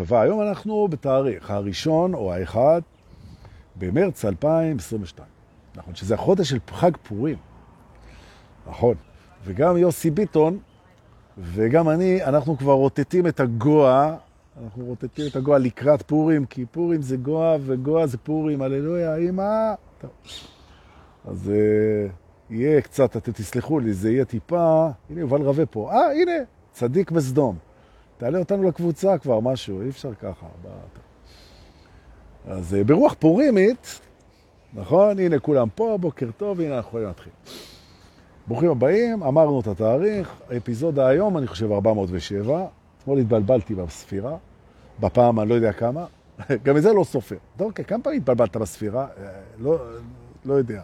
קבע, היום אנחנו בתאריך הראשון או האחד במרץ 2022. נכון, שזה החודש של חג פורים. נכון. וגם יוסי ביטון וגם אני, אנחנו כבר רוטטים את הגואה, אנחנו רוטטים את הגואה לקראת פורים, כי פורים זה גואה וגואה זה פורים, הללויה, אמא. טוב. אז uh, יהיה קצת, אתם תסלחו לי, זה יהיה טיפה, הנה יובל רווה פה, אה, הנה, צדיק בסדום. תעלה אותנו לקבוצה כבר, משהו, אי אפשר ככה. אז uh, ברוח פורימית, נכון? הנה כולם פה, בוקר טוב, הנה אנחנו יכולים להתחיל. ברוכים הבאים, אמרנו את התאריך, האפיזודה היום, אני חושב 407, אתמול התבלבלתי בספירה, בפעם אני לא יודע כמה, גם את זה לא סופר. דורקה, כמה פעמים התבלבלת בספירה? אה, לא, לא יודע.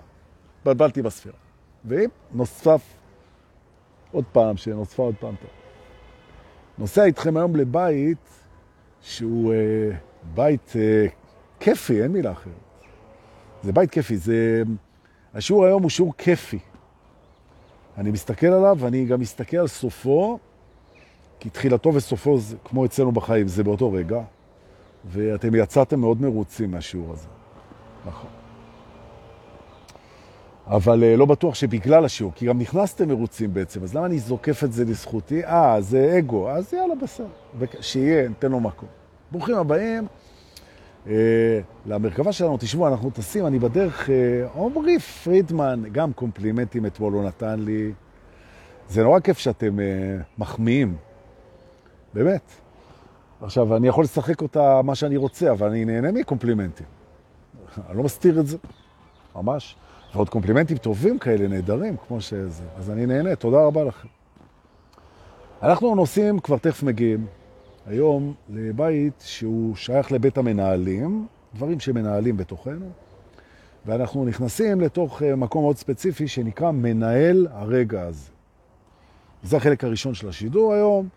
התבלבלתי בספירה. ואם נוסף עוד פעם, שנוספה עוד פעם טוב. נוסע איתכם היום לבית שהוא אה, בית אה, כיפי, אין מילה אחרת. זה בית כיפי, זה... השיעור היום הוא שיעור כיפי. אני מסתכל עליו ואני גם מסתכל על סופו, כי תחילתו וסופו, זה, כמו אצלנו בחיים, זה באותו רגע, ואתם יצאתם מאוד מרוצים מהשיעור הזה. נכון. אבל אה, לא בטוח שבגלל השיעור, כי גם נכנסתם מרוצים בעצם, אז למה אני זוקף את זה לזכותי? אה, זה אגו, אז יאללה, בסדר. שיהיה, ניתן לו מקום. ברוכים הבאים. אה, למרכבה שלנו, תשמעו, אנחנו טסים, אני בדרך, אה, עומרי פרידמן, גם קומפלימנטים אתמול הוא נתן לי. זה נורא כיף שאתם אה, מחמיאים, באמת. עכשיו, אני יכול לשחק אותה מה שאני רוצה, אבל אני נהנה מקומפלימנטים. אני לא מסתיר את זה, ממש. ועוד קומפלימנטים טובים כאלה, נהדרים, כמו שזה. אז אני נהנה, תודה רבה לכם. אנחנו נוסעים, כבר תכף מגיעים, היום לבית שהוא שייך לבית המנהלים, דברים שמנהלים בתוכנו, ואנחנו נכנסים לתוך אה, מקום מאוד ספציפי שנקרא מנהל הרגע הזה. זה החלק הראשון של השידור היום.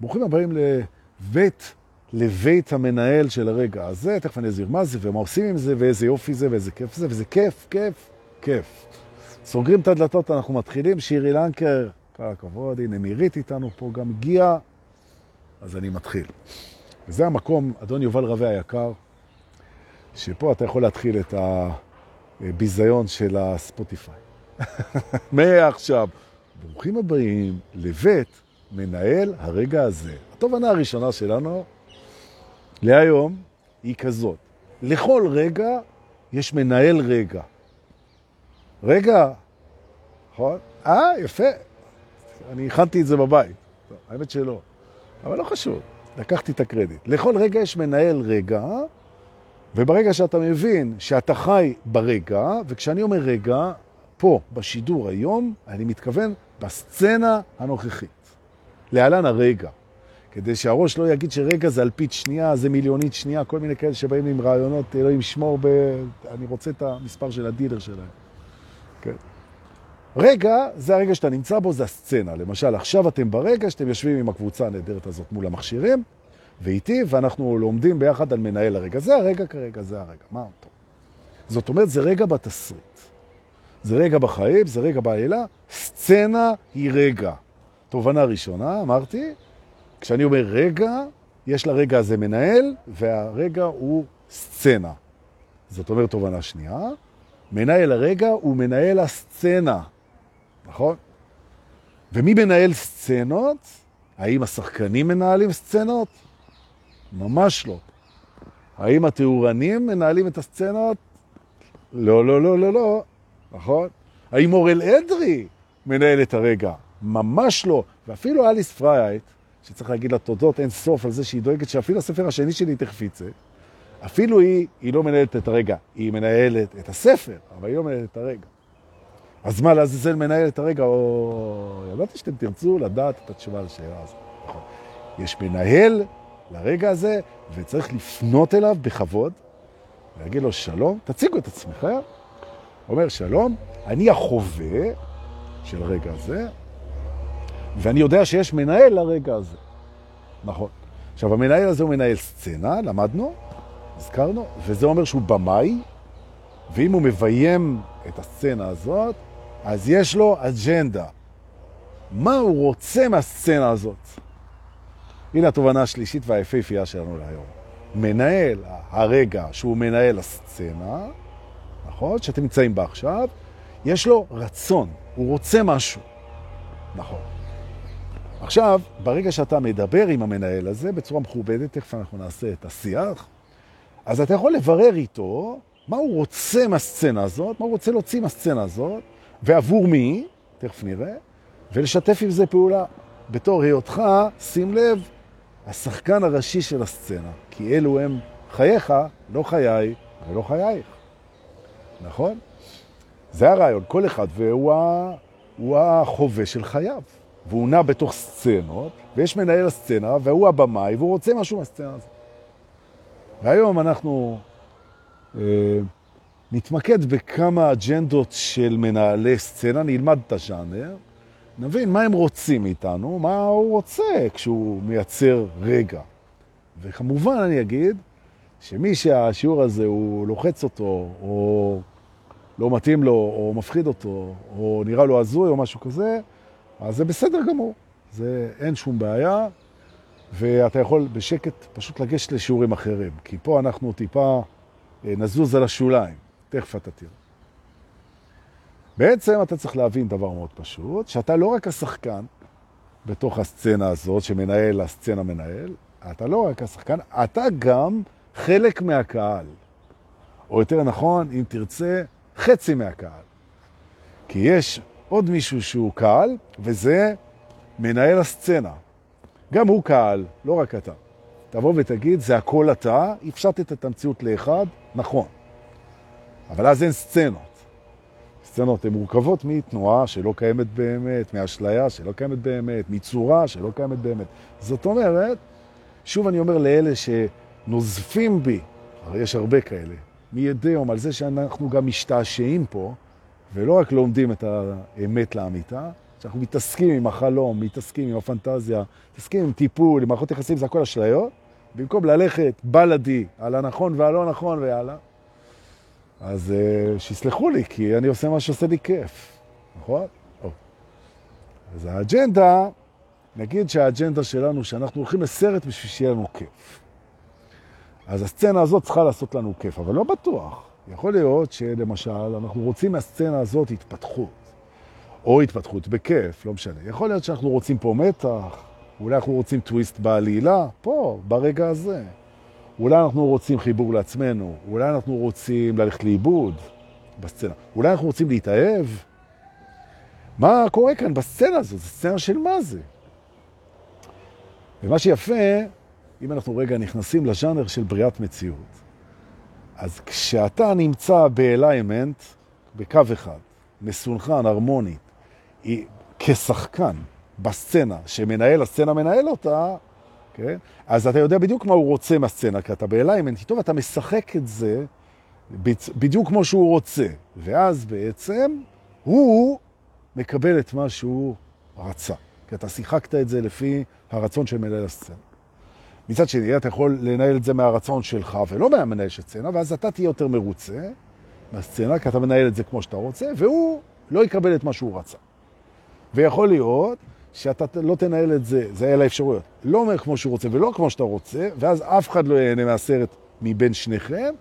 ברוכים הבאים לבית, לבית המנהל של הרגע הזה. תכף אני אסביר מה זה ומה עושים עם זה ואיזה יופי זה ואיזה כיף זה, וזה כיף, כיף, כיף. סוגרים את הדלתות, אנחנו מתחילים. שירי לנקר, כל הכבוד, הנה מירית איתנו פה גם הגיעה. אז אני מתחיל. וזה המקום, אדון יובל רווה היקר, שפה אתה יכול להתחיל את הביזיון של הספוטיפיי. מעכשיו, ברוכים הבאים לבית מנהל הרגע הזה. התובנה הראשונה שלנו להיום היא כזאת. לכל רגע יש מנהל רגע. רגע, נכון? אה, יפה. אני הכנתי את זה בבית. האמת שלא. אבל לא חשוב, לקחתי את הקרדיט. לכל רגע יש מנהל רגע, וברגע שאתה מבין שאתה חי ברגע, וכשאני אומר רגע, פה, בשידור היום, אני מתכוון בסצנה הנוכחית. להלן הרגע. כדי שהראש לא יגיד שרגע זה אלפית שנייה, זה מיליונית שנייה, כל מיני כאלה שבאים עם רעיונות, אלוהים שמור ב... אני רוצה את המספר של הדילר שלהם. רגע, זה הרגע שאתה נמצא בו, זה הסצנה. למשל, עכשיו אתם ברגע שאתם יושבים עם הקבוצה הנהדרת הזאת מול המכשירים, ואיתי, ואנחנו לומדים ביחד על מנהל הרגע. זה הרגע כרגע, זה הרגע. מה טוב. זאת אומרת, זה רגע בתסריט. זה רגע בחיים, זה רגע בעלילה. סצנה היא רגע. תובנה ראשונה, אמרתי, כשאני אומר רגע, יש לרגע הזה מנהל, והרגע הוא סצנה. זאת אומרת, תובנה שנייה, מנהל הרגע הוא מנהל הסצנה. נכון? ומי מנהל סצנות? האם השחקנים מנהלים סצנות? ממש לא. האם התאורנים מנהלים את הסצנות? לא, לא, לא, לא, לא. נכון? האם אורל אדרי מנהל את הרגע? ממש לא. ואפילו אליס פרייט, שצריך להגיד לה תודות אין סוף על זה שהיא דואגת שאפילו הספר השני שלי תכף יצא, אפילו היא, היא לא מנהלת את הרגע, היא מנהלת את הספר, אבל היא לא מנהלת את הרגע. אז מה, לעזאזל מנהל את הרגע? או... ידעתי שאתם תרצו לדעת את התשובה לשאלה הזאת. נכון. יש מנהל לרגע הזה, וצריך לפנות אליו בכבוד, להגיד לו שלום, תציגו את עצמכם. אומר שלום, אני החווה של הרגע הזה, ואני יודע שיש מנהל לרגע הזה. נכון. עכשיו, המנהל הזה הוא מנהל סצנה, למדנו, הזכרנו, וזה אומר שהוא במאי, ואם הוא מביים את הסצנה הזאת, אז יש לו אג'נדה. מה הוא רוצה מהסצנה הזאת? הנה התובנה השלישית והיפהפייה שלנו להיום. מנהל הרגע שהוא מנהל הסצנה, נכון? שאתם נמצאים בה עכשיו, יש לו רצון, הוא רוצה משהו. נכון. עכשיו, ברגע שאתה מדבר עם המנהל הזה בצורה מכובדת, תכף אנחנו נעשה את השיח, אז אתה יכול לברר איתו מה הוא רוצה מהסצנה הזאת, מה הוא רוצה להוציא מהסצנה הזאת, ועבור מי, תכף נראה, ולשתף עם זה פעולה. בתור היותך, שים לב, השחקן הראשי של הסצנה, כי אלו הם חייך, לא חיי ולא חייך. נכון? זה הרעיון, כל אחד, והוא החווה של חייו. והוא נע בתוך סצנות, ויש מנהל הסצנה, והוא הבמאי, והוא רוצה משהו מהסצנה הזאת. והיום אנחנו אה, נתמקד בכמה אג'נדות של מנהלי סצנה, נלמד את הז'אנר, נבין מה הם רוצים מאיתנו, מה הוא רוצה כשהוא מייצר רגע. וכמובן אני אגיד שמי שהשיעור הזה הוא לוחץ אותו, או לא מתאים לו, או מפחיד אותו, או נראה לו הזוי או משהו כזה, אז זה בסדר גמור. זה אין שום בעיה, ואתה יכול בשקט פשוט לגשת לשיעורים אחרים, כי פה אנחנו טיפה אה, נזוז על השוליים. תכף אתה תראה. בעצם אתה צריך להבין דבר מאוד פשוט, שאתה לא רק השחקן בתוך הסצנה הזאת, שמנהל הסצנה מנהל, אתה לא רק השחקן, אתה גם חלק מהקהל. או יותר נכון, אם תרצה, חצי מהקהל. כי יש עוד מישהו שהוא קהל, וזה מנהל הסצנה. גם הוא קהל, לא רק אתה. תבוא ותגיד, זה הכל אתה, הפשטת את המציאות לאחד, נכון. אבל אז אין סצנות. סצנות הן מורכבות מתנועה שלא קיימת באמת, מאשליה שלא קיימת באמת, מצורה שלא קיימת באמת. זאת אומרת, שוב אני אומר לאלה שנוזפים בי, הרי יש הרבה כאלה, מידי יום, על זה שאנחנו גם משתעשעים פה, ולא רק לומדים את האמת לאמיתה, שאנחנו מתעסקים עם החלום, מתעסקים עם הפנטזיה, מתעסקים עם טיפול, עם מערכות יחסים, זה הכל אשליות, במקום ללכת בלדי על הנכון והלא נכון ויאללה. אז uh, שיסלחו לי, כי אני עושה מה שעושה לי כיף, נכון? Oh. אז האג'נדה, נגיד שהאג'נדה שלנו, שאנחנו הולכים לסרט בשביל שיהיה לנו כיף. אז הסצנה הזאת צריכה לעשות לנו כיף, אבל לא בטוח. יכול להיות שלמשל אנחנו רוצים מהסצנה הזאת התפתחות, או התפתחות בכיף, לא משנה. יכול להיות שאנחנו רוצים פה מתח, אולי אנחנו רוצים טוויסט בעלילה, פה, ברגע הזה. אולי אנחנו רוצים חיבור לעצמנו, אולי אנחנו רוצים ללכת לאיבוד בסצנה, אולי אנחנו רוצים להתאהב. מה קורה כאן בסצנה הזאת? זו סצנה של מה זה? ומה שיפה, אם אנחנו רגע נכנסים לז'אנר של בריאת מציאות, אז כשאתה נמצא באליימנט, בקו אחד, מסונכן, הרמונית, כשחקן בסצנה, שמנהל הסצנה מנהל אותה, כן? אז אתה יודע בדיוק מה הוא רוצה מהסצנה, כי אתה באליימנט איתו ואתה משחק את זה בדיוק כמו שהוא רוצה. ואז בעצם הוא מקבל את מה שהוא רצה, כי אתה שיחקת את זה לפי הרצון של מנהל הסצנה. מצד שני, אתה יכול לנהל את זה מהרצון שלך ולא מהמנהל של סצנה, ואז אתה תהיה יותר מרוצה מהסצנה, כי אתה מנהל את זה כמו שאתה רוצה, והוא לא יקבל את מה שהוא רצה. ויכול להיות שאתה לא תנהל את זה, זה אלה האפשרויות. לא אומר כמו שהוא רוצה ולא כמו שאתה רוצה, ואז אף אחד לא ייהנה מהסרט מבין שניכם,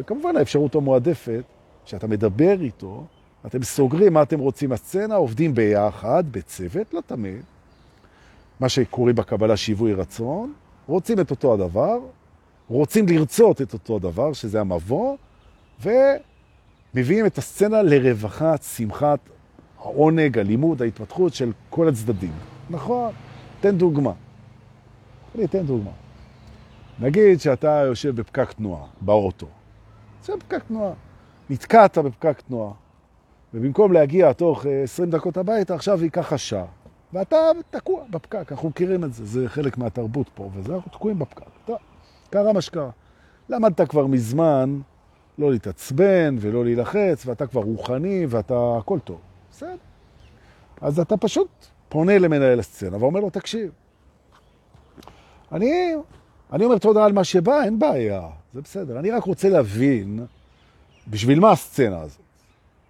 וכמובן האפשרות המועדפת, שאתה מדבר איתו, אתם סוגרים מה אתם רוצים מהסצנה, עובדים ביחד, בצוות, לא תמיד, מה שקוראים בקבלה שיווי רצון, רוצים את אותו הדבר, רוצים לרצות את אותו הדבר, שזה המבוא, ומביאים את הסצנה לרווחת, שמחת, העונג, הלימוד, ההתפתחות של כל הצדדים. נכון, תן דוגמה. אני אתן דוגמה. נגיד שאתה יושב בפקק תנועה, באוטו. זה פקק תנועה. נתקעת בפקק תנועה, ובמקום להגיע תוך 20 דקות הביתה, עכשיו ייקח שעה. ואתה תקוע בפקק, אנחנו מכירים את זה, זה חלק מהתרבות פה, וזה אנחנו תקועים בפקק. טוב, קרה מה שקרה. למדת כבר מזמן לא להתעצבן ולא להילחץ, ואתה כבר רוחני ואתה, הכל טוב. בסדר. אז אתה פשוט פונה למנהל הסצנה ואומר לו, תקשיב, אני, אני אומר תודה על מה שבא, אין בעיה, זה בסדר. אני רק רוצה להבין בשביל מה הסצנה הזאת.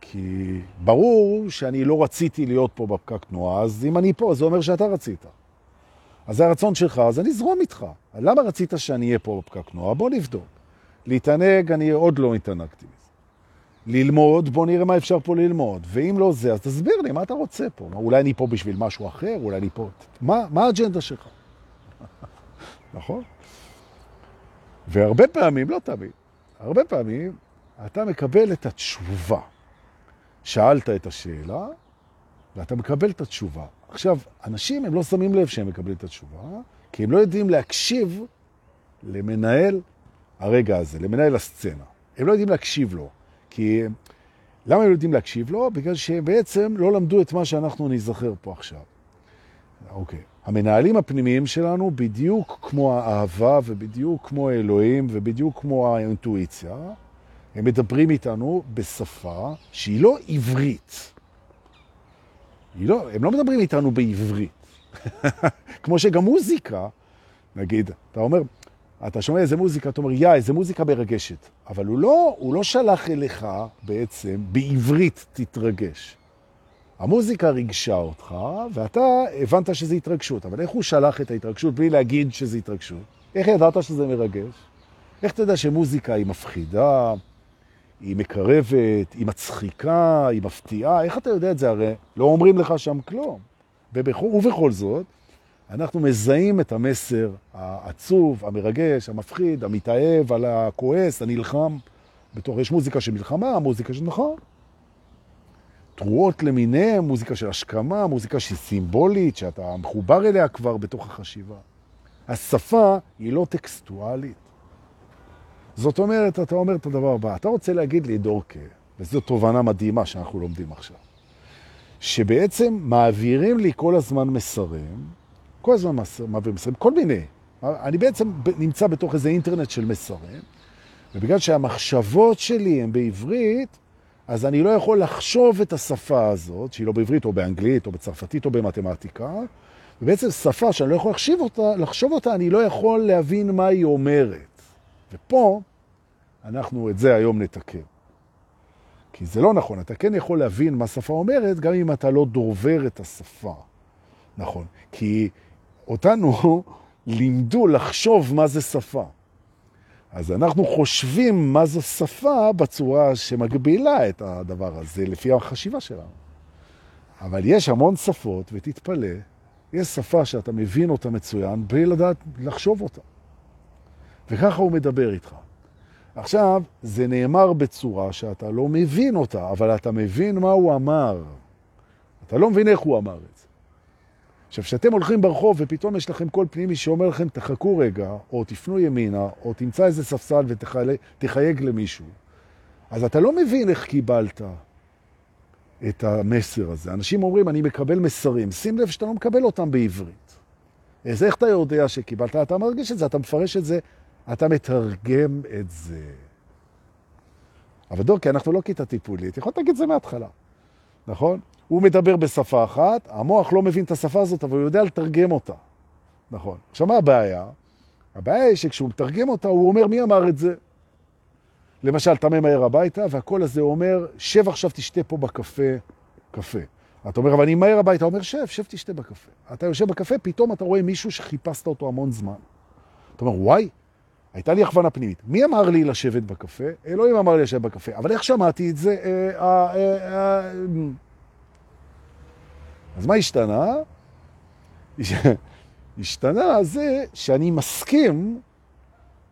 כי ברור שאני לא רציתי להיות פה בפקק תנועה, אז אם אני פה, זה אומר שאתה רצית. אז זה הרצון שלך, אז אני אזרום איתך. למה רצית שאני אהיה פה בפקק תנועה? בוא נבדוק. להתענג, אני עוד לא התענגתי. ללמוד, בוא נראה מה אפשר פה ללמוד. ואם לא זה, אז תסביר לי, מה אתה רוצה פה? אולי אני פה בשביל משהו אחר, אולי אני פה... מה, מה האג'נדה שלך? נכון? והרבה פעמים, לא תמיד, הרבה פעמים אתה מקבל את התשובה. שאלת את השאלה, ואתה מקבל את התשובה. עכשיו, אנשים, הם לא שמים לב שהם מקבלים את התשובה, כי הם לא יודעים להקשיב למנהל הרגע הזה, למנהל הסצנה. הם לא יודעים להקשיב לו. כי למה הם לא יודעים להקשיב לו? בגלל שהם בעצם לא למדו את מה שאנחנו נזכר פה עכשיו. אוקיי. המנהלים הפנימיים שלנו, בדיוק כמו האהבה ובדיוק כמו האלוהים ובדיוק כמו האינטואיציה, הם מדברים איתנו בשפה שהיא לא עברית. לא, הם לא מדברים איתנו בעברית. כמו שגם מוזיקה, נגיד, אתה אומר, אתה שומע איזה מוזיקה, אתה אומר, יא, איזה מוזיקה מרגשת. אבל הוא לא, הוא לא שלח אליך בעצם, בעברית תתרגש. המוזיקה ריגשה אותך, ואתה הבנת שזה התרגשות. אבל איך הוא שלח את ההתרגשות בלי להגיד שזה התרגשות? איך ידעת שזה מרגש? איך אתה יודע שמוזיקה היא מפחידה, היא מקרבת, היא מצחיקה, היא מפתיעה? איך אתה יודע את זה? הרי לא אומרים לך שם כלום. ובכל, ובכל זאת, אנחנו מזהים את המסר העצוב, המרגש, המפחיד, המתאהב, על הכועס, הנלחם. בתוך, יש מוזיקה של מלחמה, מוזיקה של נכון. תרועות למיניהם, מוזיקה של השכמה, מוזיקה שהיא סימבולית, שאתה מחובר אליה כבר בתוך החשיבה. השפה היא לא טקסטואלית. זאת אומרת, אתה אומר את הדבר הבא, אתה רוצה להגיד לי, דורקה, וזו תובנה מדהימה שאנחנו לומדים עכשיו, שבעצם מעבירים לי כל הזמן מסרים, כל הזמן מעביר מסרים, כל מיני. אני בעצם נמצא בתוך איזה אינטרנט של מסרים, ובגלל שהמחשבות שלי הן בעברית, אז אני לא יכול לחשוב את השפה הזאת, שהיא לא בעברית או באנגלית או בצרפתית או במתמטיקה, ובעצם שפה שאני לא יכול לחשוב אותה, לחשוב אותה, אני לא יכול להבין מה היא אומרת. ופה אנחנו את זה היום נתקן. כי זה לא נכון, אתה כן יכול להבין מה שפה אומרת, גם אם אתה לא דובר את השפה. נכון, כי אותנו לימדו לחשוב מה זה שפה. אז אנחנו חושבים מה זו שפה בצורה שמגבילה את הדבר הזה, לפי החשיבה שלנו. אבל יש המון שפות, ותתפלא, יש שפה שאתה מבין אותה מצוין, בלי לדעת לחשוב אותה. וככה הוא מדבר איתך. עכשיו, זה נאמר בצורה שאתה לא מבין אותה, אבל אתה מבין מה הוא אמר. אתה לא מבין איך הוא אמר את זה. עכשיו, כשאתם הולכים ברחוב ופתאום יש לכם קול פנימי שאומר לכם, תחכו רגע, או תפנו ימינה, או תמצא איזה ספסל ותחייג למישהו, אז אתה לא מבין איך קיבלת את המסר הזה. אנשים אומרים, אני מקבל מסרים. שים לב שאתה לא מקבל אותם בעברית. אז איך אתה יודע שקיבלת? אתה מרגיש את זה, אתה מפרש את זה, אתה מתרגם את זה. אבל דור, כי אנחנו לא כיתה טיפולית, יכול להגיד את זה מההתחלה, נכון? הוא מדבר בשפה אחת, המוח לא מבין את השפה הזאת, אבל הוא יודע לתרגם אותה. נכון. עכשיו, מה הבעיה? הבעיה היא שכשהוא מתרגם אותה, הוא אומר, מי אמר את זה? למשל, אתה ממהר הביתה, והקול הזה אומר, שב עכשיו תשתה פה בקפה, קפה. אתה אומר, אבל אני מהר הביתה, אומר, שב, שב תשתה בקפה. אתה יושב בקפה, פתאום אתה רואה מישהו שחיפשת אותו המון זמן. אתה אומר, וואי, הייתה לי הכוונה פנימית. מי אמר לי לשבת בקפה? אלוהים אמר לי לשבת בקפה. אבל איך שמעתי את זה? אה, אה, אה, אז מה השתנה? השתנה זה שאני מסכים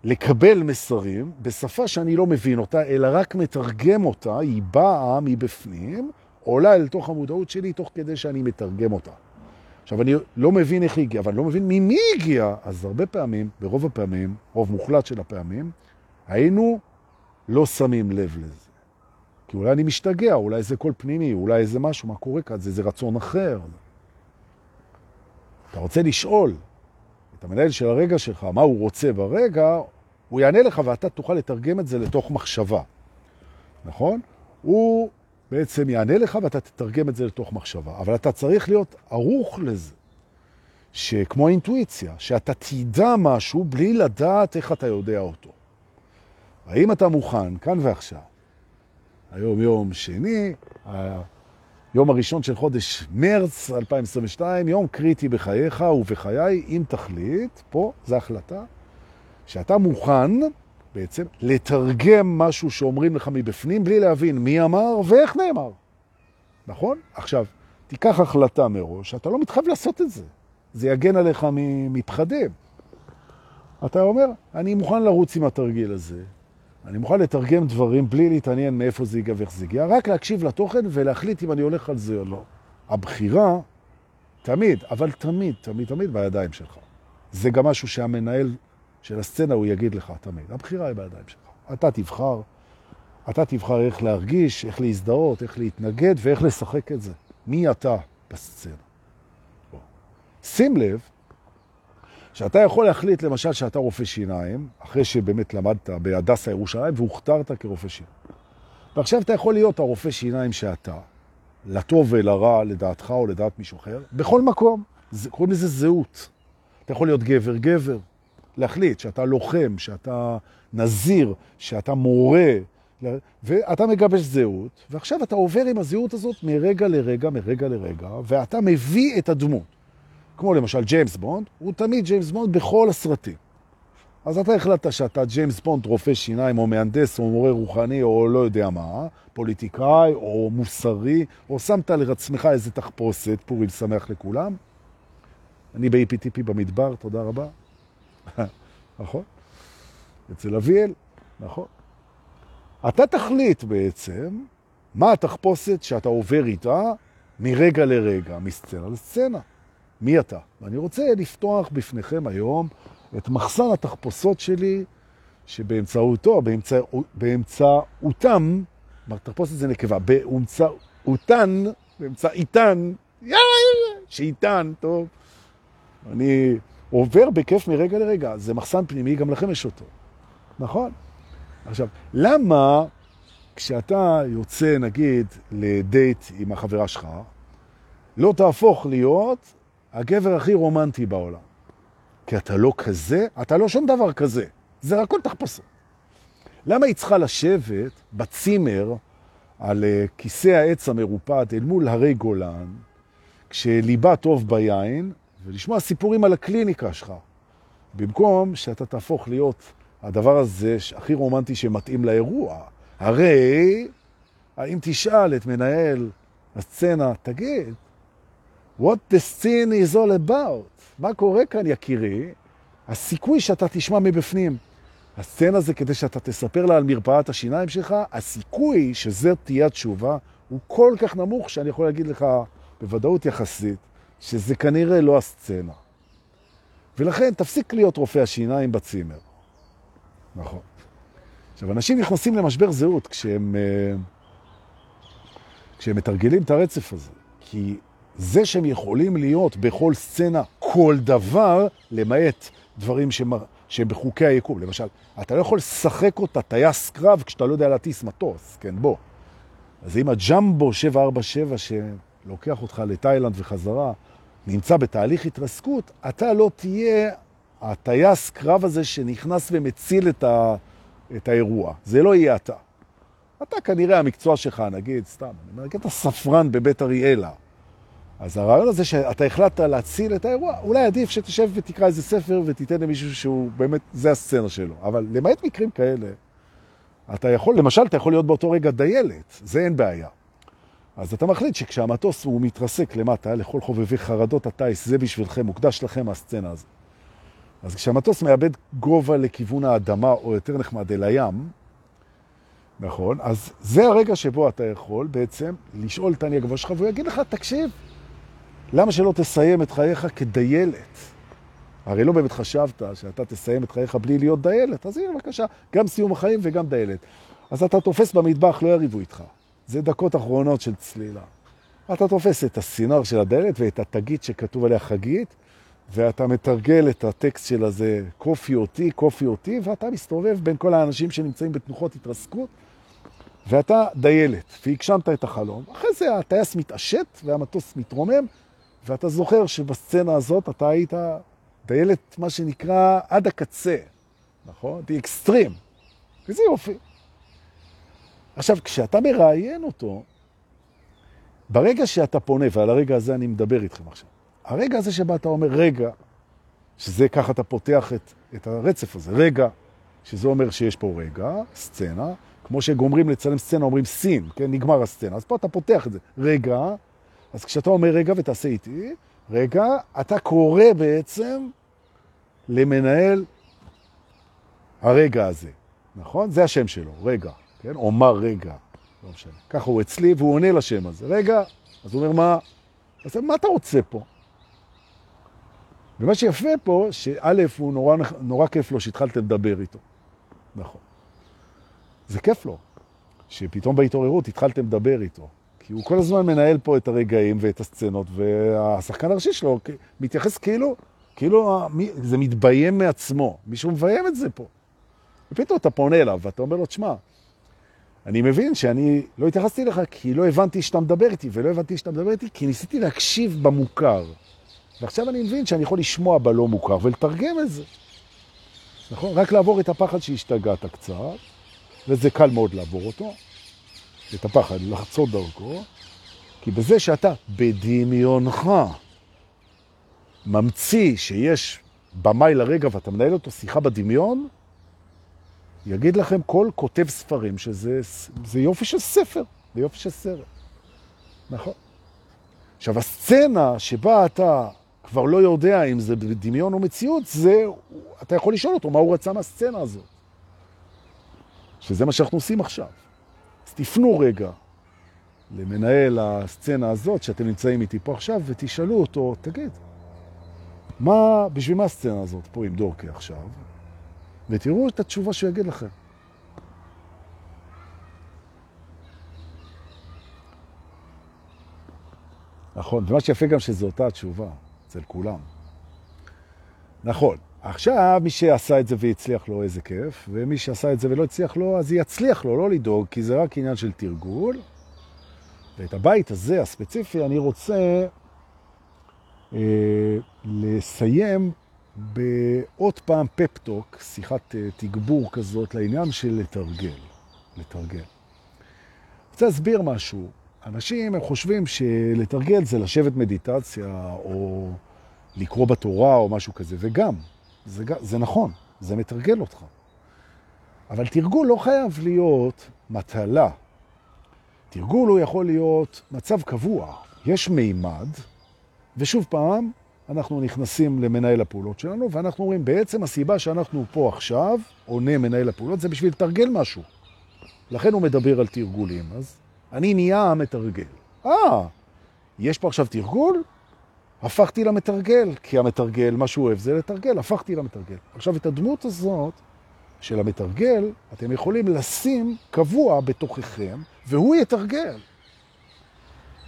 לקבל מסרים בשפה שאני לא מבין אותה, אלא רק מתרגם אותה, היא באה מבפנים, עולה אל תוך המודעות שלי תוך כדי שאני מתרגם אותה. עכשיו, אני לא מבין איך היא הגיעה, אבל אני לא מבין ממי היא הגיעה, אז הרבה פעמים, ברוב הפעמים, רוב מוחלט של הפעמים, היינו לא שמים לב לזה. כי אולי אני משתגע, אולי זה קול פנימי, אולי איזה משהו, מה קורה כאן, זה איזה רצון אחר. אתה רוצה לשאול את המנהל של הרגע שלך, מה הוא רוצה ברגע, הוא יענה לך ואתה תוכל לתרגם את זה לתוך מחשבה, נכון? הוא בעצם יענה לך ואתה תתרגם את זה לתוך מחשבה, אבל אתה צריך להיות ערוך לזה, שכמו האינטואיציה, שאתה תדע משהו בלי לדעת איך אתה יודע אותו. האם אתה מוכן, כאן ועכשיו, היום יום שני, יום הראשון של חודש מרץ 2022, יום קריטי בחייך ובחיי, אם תחליט, פה זה החלטה, שאתה מוכן בעצם לתרגם משהו שאומרים לך מבפנים בלי להבין מי אמר ואיך נאמר. נכון? עכשיו, תיקח החלטה מראש, אתה לא מתחייב לעשות את זה. זה יגן עליך מפחדים. אתה אומר, אני מוכן לרוץ עם התרגיל הזה, אני מוכן לתרגם דברים בלי להתעניין מאיפה זה יגיע ואיך זה יגיע, רק להקשיב לתוכן ולהחליט אם אני הולך על זה או לא. הבחירה, תמיד, אבל תמיד, תמיד, תמיד בידיים שלך. זה גם משהו שהמנהל של הסצנה הוא יגיד לך תמיד. הבחירה היא בידיים שלך. אתה תבחר, אתה תבחר איך להרגיש, איך להזדהות, איך להתנגד ואיך לשחק את זה. מי אתה בסצנה? שים לב שאתה יכול להחליט למשל שאתה רופא שיניים, אחרי שבאמת למדת בהדסה ירושלים והוכתרת כרופא שיניים. ועכשיו אתה יכול להיות הרופא שיניים שאתה, לטוב ולרע, לדעתך או לדעת מישהו אחר, בכל מקום. קוראים לזה זהות. אתה יכול להיות גבר-גבר, להחליט שאתה לוחם, שאתה נזיר, שאתה מורה, ואתה מגבש זהות, ועכשיו אתה עובר עם הזהות הזאת מרגע לרגע, מרגע לרגע, ואתה מביא את הדמות. כמו למשל ג'יימס בונד, הוא תמיד ג'יימס בונד בכל הסרטים. אז אתה החלטת שאתה ג'יימס בונד, רופא שיניים, או מהנדס, או מורה רוחני, או לא יודע מה, פוליטיקאי, או מוסרי, או שמת לעצמך איזה תחפושת, פורים שמח לכולם. אני ב-EPTP במדבר, תודה רבה. נכון? אצל אביאל, נכון. אתה תחליט בעצם מה התחפושת שאתה עובר איתה מרגע לרגע, מסצנה לסצנה. מי אתה? ואני רוצה לפתוח בפניכם היום את מחסן התחפושות שלי, שבאמצעותו, באמצע, באמצעותם, תחפושת זה נקבה, באמצעותן, באמצעיתן, שאיתן, טוב, אני עובר בכיף מרגע לרגע, זה מחסן פנימי, גם לכם יש אותו, נכון? עכשיו, למה כשאתה יוצא, נגיד, לדייט עם החברה שלך, לא תהפוך להיות הגבר הכי רומנטי בעולם. כי אתה לא כזה, אתה לא שום דבר כזה. זה רק כל תחפושו. למה היא צריכה לשבת בצימר על אה, כיסא העץ המרופד אל מול הרי גולן, כשליבה טוב ביין, ולשמוע סיפורים על הקליניקה שלך, במקום שאתה תהפוך להיות הדבר הזה הכי רומנטי שמתאים לאירוע. הרי, האם תשאל את מנהל הסצנה, תגיד, what the scene is all about. מה קורה כאן, יקירי? הסיכוי שאתה תשמע מבפנים. הסצנה זה כדי שאתה תספר לה על מרפאת השיניים שלך, הסיכוי שזאת תהיה התשובה הוא כל כך נמוך שאני יכול להגיד לך בוודאות יחסית שזה כנראה לא הסצנה. ולכן תפסיק להיות רופא השיניים בצימר. נכון. עכשיו, אנשים נכנסים למשבר זהות כשהם, אה, כשהם מתרגלים את הרצף הזה, כי זה שהם יכולים להיות בכל סצנה כל דבר, למעט דברים שהם, בחוקי היקום. למשל, אתה לא יכול לשחק אותה טייס קרב כשאתה לא יודע להטיס מטוס, כן, בוא. אז אם הג'מבו 747 שלוקח אותך לתאילנד וחזרה, נמצא בתהליך התרסקות, אתה לא תהיה הטייס קרב הזה שנכנס ומציל את, ה, את האירוע. זה לא יהיה אתה. אתה כנראה המקצוע שלך, נגיד, סתם, אני אומר, אתה ספרן בבית אריאלה. אז הרעיון הזה שאתה החלטת להציל את האירוע, אולי עדיף שתשב ותקרא איזה ספר ותיתן למישהו שהוא באמת, זה הסצנה שלו. אבל למעט מקרים כאלה, אתה יכול, למשל, אתה יכול להיות באותו רגע דיילת, זה אין בעיה. אז אתה מחליט שכשהמטוס הוא מתרסק למטה, לכל חובבי חרדות הטייס, זה בשבילכם, מוקדש לכם הסצנה הזאת. אז כשהמטוס מאבד גובה לכיוון האדמה, או יותר נחמד אל הים, נכון, אז זה הרגע שבו אתה יכול בעצם לשאול את העני הגבוה שלך, והוא יגיד לך, תקשיב, למה שלא תסיים את חייך כדיילת? הרי לא באמת חשבת שאתה תסיים את חייך בלי להיות דיילת, אז הנה בבקשה, גם סיום החיים וגם דיילת. אז אתה תופס במטבח, לא יריבו איתך. זה דקות אחרונות של צלילה. אתה תופס את הסינר של הדיילת ואת התגית שכתוב עליה חגית, ואתה מתרגל את הטקסט של הזה, קופי אותי, קופי אותי, ואתה מסתובב בין כל האנשים שנמצאים בתנוחות התרסקות, ואתה דיילת, והגשמת את החלום. אחרי זה הטייס מתעשת והמטוס מתרומם, ואתה זוכר שבסצנה הזאת אתה היית דיילת, מה שנקרא, עד הקצה, נכון? The extreme. וזה יופי. עכשיו, כשאתה מראיין אותו, ברגע שאתה פונה, ועל הרגע הזה אני מדבר איתכם עכשיו, הרגע הזה שבה אתה אומר רגע, שזה ככה אתה פותח את, את הרצף הזה, רגע, שזה אומר שיש פה רגע, סצנה, כמו שגומרים לצלם סצנה, אומרים סין, כן, נגמר הסצנה, אז פה אתה פותח את זה, רגע, אז כשאתה אומר רגע ותעשה איתי, רגע, אתה קורא בעצם למנהל הרגע הזה, נכון? זה השם שלו, רגע, כן? אומר רגע, לא משנה. ככה הוא אצלי והוא עונה לשם הזה. רגע, אז הוא אומר, מה? אז מה אתה רוצה פה? ומה שיפה פה, שא' הוא נורא, נורא כיף לו שהתחלתם לדבר איתו. נכון. זה כיף לו, שפתאום בהתעוררות התחלתם לדבר איתו. כי הוא כל הזמן מנהל פה את הרגעים ואת הסצנות, והשחקן הראשי שלו מתייחס כאילו, כאילו זה מתביים מעצמו. מישהו מביים את זה פה. ופתאום אתה פונה אליו ואתה אומר לו, תשמע, אני מבין שאני לא התייחסתי לך כי לא הבנתי שאתה מדבר איתי, ולא הבנתי שאתה מדבר איתי כי ניסיתי להקשיב במוכר. ועכשיו אני מבין שאני יכול לשמוע בלא מוכר ולתרגם את זה. נכון? רק לעבור את הפחד שהשתגעת קצת, וזה קל מאוד לעבור אותו, את הפחד, לחצות דרכו, כי בזה שאתה בדמיונך ממציא שיש במאי לרגע ואתה מנהל אותו שיחה בדמיון, יגיד לכם כל כותב ספרים שזה זה יופי של ספר, זה יופי של סרט. נכון. עכשיו, הסצנה שבה אתה כבר לא יודע אם זה דמיון או מציאות, זה, אתה יכול לשאול אותו מה הוא רצה מהסצנה הזאת. שזה מה שאנחנו עושים עכשיו. אז תפנו רגע למנהל הסצנה הזאת, שאתם נמצאים איתי פה עכשיו, ותשאלו אותו, תגיד, מה, בשביל מה הסצנה הזאת פה עם דורקי עכשיו? ותראו את התשובה שהוא יגיד לכם. נכון, ומה שיפה גם שזו אותה התשובה, אצל כולם. נכון, עכשיו מי שעשה את זה והצליח לו, איזה כיף, ומי שעשה את זה ולא הצליח לו, אז יצליח לו, לא לדאוג, כי זה רק עניין של תרגול. ואת הבית הזה, הספציפי, אני רוצה אה, לסיים בעוד פעם פפטוק, שיחת אה, תגבור כזאת לעניין של לתרגל. לתרגל. רוצה להסביר משהו. אנשים הם חושבים שלתרגל זה לשבת מדיטציה או לקרוא בתורה או משהו כזה, וגם, זה, זה נכון, זה מתרגל אותך. אבל תרגול לא חייב להיות מטלה. תרגול הוא יכול להיות מצב קבוע. יש מימד, ושוב פעם, אנחנו נכנסים למנהל הפעולות שלנו, ואנחנו אומרים, בעצם הסיבה שאנחנו פה עכשיו, עונה מנהל הפעולות, זה בשביל לתרגל משהו. לכן הוא מדבר על תרגולים. אז אני נהיה המתרגל. אה, יש פה עכשיו תרגול? הפכתי למתרגל, כי המתרגל, מה שהוא אוהב זה לתרגל, הפכתי למתרגל. עכשיו, את הדמות הזאת של המתרגל, אתם יכולים לשים קבוע בתוככם, והוא יתרגל.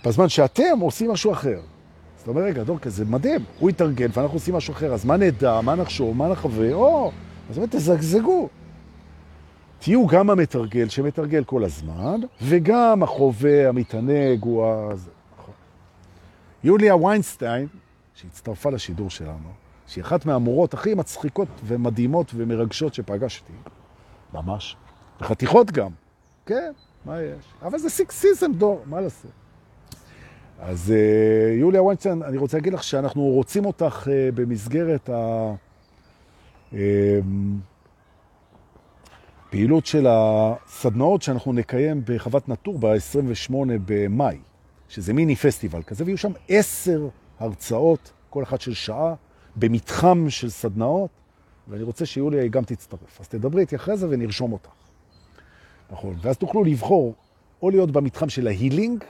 בזמן שאתם עושים משהו אחר. זאת אומרת, רגע, דורקה, זה מדהים, הוא יתרגל ואנחנו עושים משהו אחר, אז מה נדע, מה נחשוב, מה נחווה, או, אז באמת תזגזגו. תהיו גם המתרגל שמתרגל כל הזמן, וגם החווה, המתענג, הוא ה... יוליה ויינסטיין, שהצטרפה לשידור שלנו, שהיא אחת מהמורות הכי מצחיקות ומדהימות ומרגשות שפגשתי, ממש, וחתיכות גם, כן, מה יש? אבל זה סיקסיזם דור, מה לעשות? אז uh, יוליה ויינסטיין, אני רוצה להגיד לך שאנחנו רוצים אותך uh, במסגרת הפעילות של הסדנאות שאנחנו נקיים בחוות נטור ב-28 במאי, שזה מיני פסטיבל כזה, ויהיו שם עשר הרצאות, כל אחת של שעה, במתחם של סדנאות, ואני רוצה שיוליה גם תצטרף. אז תדברי איתי אחרי זה ונרשום אותך. נכון, ואז תוכלו לבחור או להיות במתחם של ההילינג,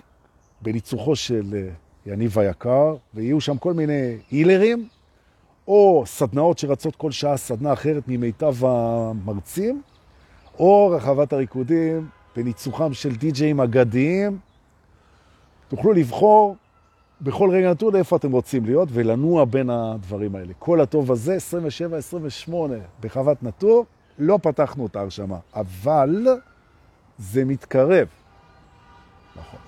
בניצוחו של אה, יניב היקר, ויהיו שם כל מיני הילרים, או סדנאות שרצות כל שעה סדנה אחרת ממיטב המרצים, או רחבת הריקודים בניצוחם של די-ג'אים אגדיים. תוכלו לבחור בכל רגע נתון איפה אתם רוצים להיות ולנוע בין הדברים האלה. כל הטוב הזה, 27-28 בחוות נטור, לא פתחנו את ההרשמה, אבל זה מתקרב. נכון.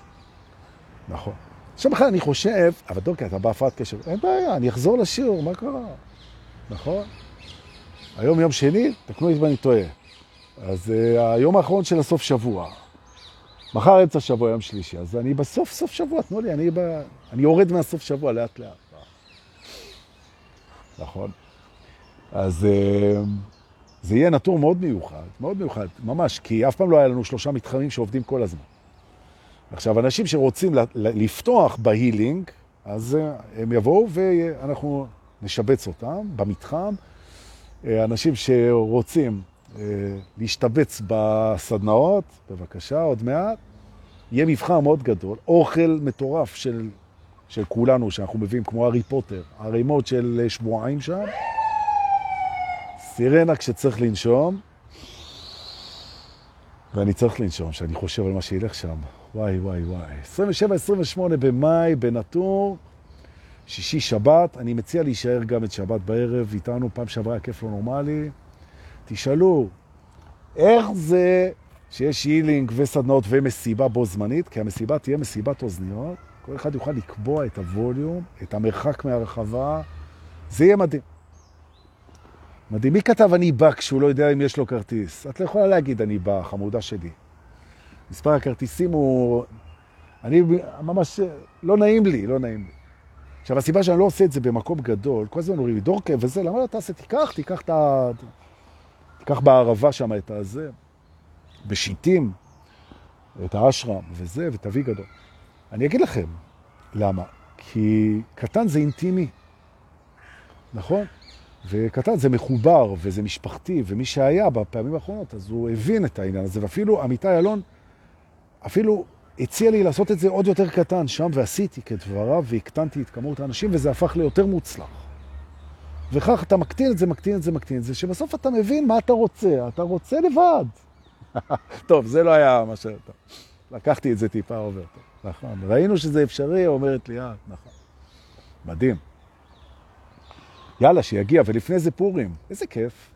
נכון. עכשיו בכלל אני חושב, אבל דוקא, אתה בהפרעת קשר, אין בעיה, אני אחזור לשיעור, מה קרה? נכון? היום יום שני, תקנו לי אם אני טועה. אז uh, היום האחרון של הסוף שבוע. מחר אמצע שבוע, יום שלישי, אז אני בסוף סוף שבוע, תנו לי, אני, ב... אני יורד מהסוף שבוע לאט לאט. נכון. אז אה, זה יהיה נטור מאוד מיוחד, מאוד מיוחד, ממש, כי אף פעם לא היה לנו שלושה מתחמים שעובדים כל הזמן. עכשיו, אנשים שרוצים לפתוח בהילינג, אז אה, הם יבואו ואנחנו נשבץ אותם במתחם. אה, אנשים שרוצים להשתבץ בסדנאות, בבקשה, עוד מעט. יהיה מבחר מאוד גדול, אוכל מטורף של, של כולנו, שאנחנו מביאים כמו הארי פוטר, הרימות של שבועיים שם. סירנה כשצריך לנשום, ואני צריך לנשום, שאני חושב על מה שילך שם. וואי, וואי, וואי. 27-28 במאי, בנטור, שישי שבת. אני מציע להישאר גם את שבת בערב איתנו. פעם שעברה היה כיף לא נורמלי. תשאלו, איך זה שיש הילינג וסדנאות ומסיבה בו זמנית? כי המסיבה תהיה מסיבת אוזניות. כל אחד יוכל לקבוע את הווליום, את המרחק מהרחבה. זה יהיה מדהים. מדהים. מי כתב אני בא כשהוא לא יודע אם יש לו כרטיס? את לא יכולה להגיד אני בא, חמודה שלי. מספר הכרטיסים הוא... אני ממש... לא נעים לי, לא נעים לי. עכשיו, הסיבה שאני לא עושה את זה במקום גדול, כל הזמן אומרים לי, דורקה וזה, למה לא תעשה? תיקח, תיקח את ה... תיקח בערבה שם את הזה, בשיטים, את האשרם וזה, ותביא גדול. אני אגיד לכם למה. כי קטן זה אינטימי, נכון? וקטן זה מחובר וזה משפחתי, ומי שהיה בפעמים האחרונות, אז הוא הבין את העניין הזה, ואפילו עמיתי אלון, אפילו הציע לי לעשות את זה עוד יותר קטן שם, ועשיתי כדבריו, והקטנתי את כמות האנשים, וזה הפך ליותר מוצלח. וכך אתה מקטין את זה, מקטין את זה, מקטין את זה, שבסוף אתה מבין מה אתה רוצה, אתה רוצה לבד. טוב, זה לא היה מה ש... לקחתי את זה טיפה עובר. נכון, ראינו שזה אפשרי, אומרת לי, אה, נכון. מדהים. יאללה, שיגיע, ולפני זה פורים. איזה כיף.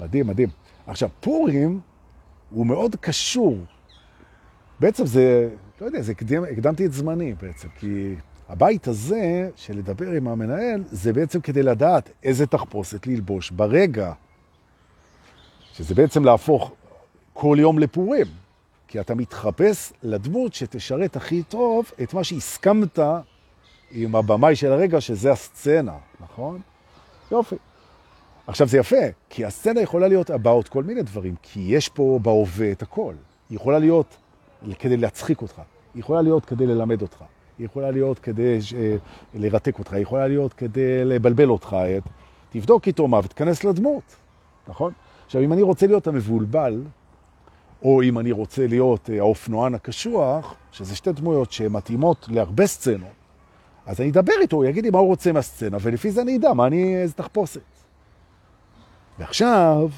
מדהים, מדהים. עכשיו, פורים הוא מאוד קשור. בעצם זה, לא יודע, זה הקדמתי את זמני בעצם, כי הבית הזה, של לדבר עם המנהל, זה בעצם כדי לדעת איזה תחפושת ללבוש ברגע, שזה בעצם להפוך כל יום לפורים, כי אתה מתחפש לדמות שתשרת הכי טוב את מה שהסכמת עם הבמאי של הרגע, שזה הסצנה, נכון? יופי. עכשיו זה יפה, כי הסצנה יכולה להיות about כל מיני דברים, כי יש פה בהווה את הכל. היא יכולה להיות כדי להצחיק אותך, היא יכולה להיות כדי ללמד אותך, היא יכולה להיות כדי ש... אה, לרתק אותך, היא יכולה להיות כדי לבלבל אותך. תבדוק איתו מה ותכנס לדמות, נכון? עכשיו, אם אני רוצה להיות המבולבל, או אם אני רוצה להיות אה, האופנוען הקשוח, שזה שתי דמויות שמתאימות להרבה סצנות, אז אני אדבר איתו, הוא יגיד לי מה הוא רוצה מהסצנה, ולפי זה אני אדע מה אני, איזה תחפושת. ועכשיו,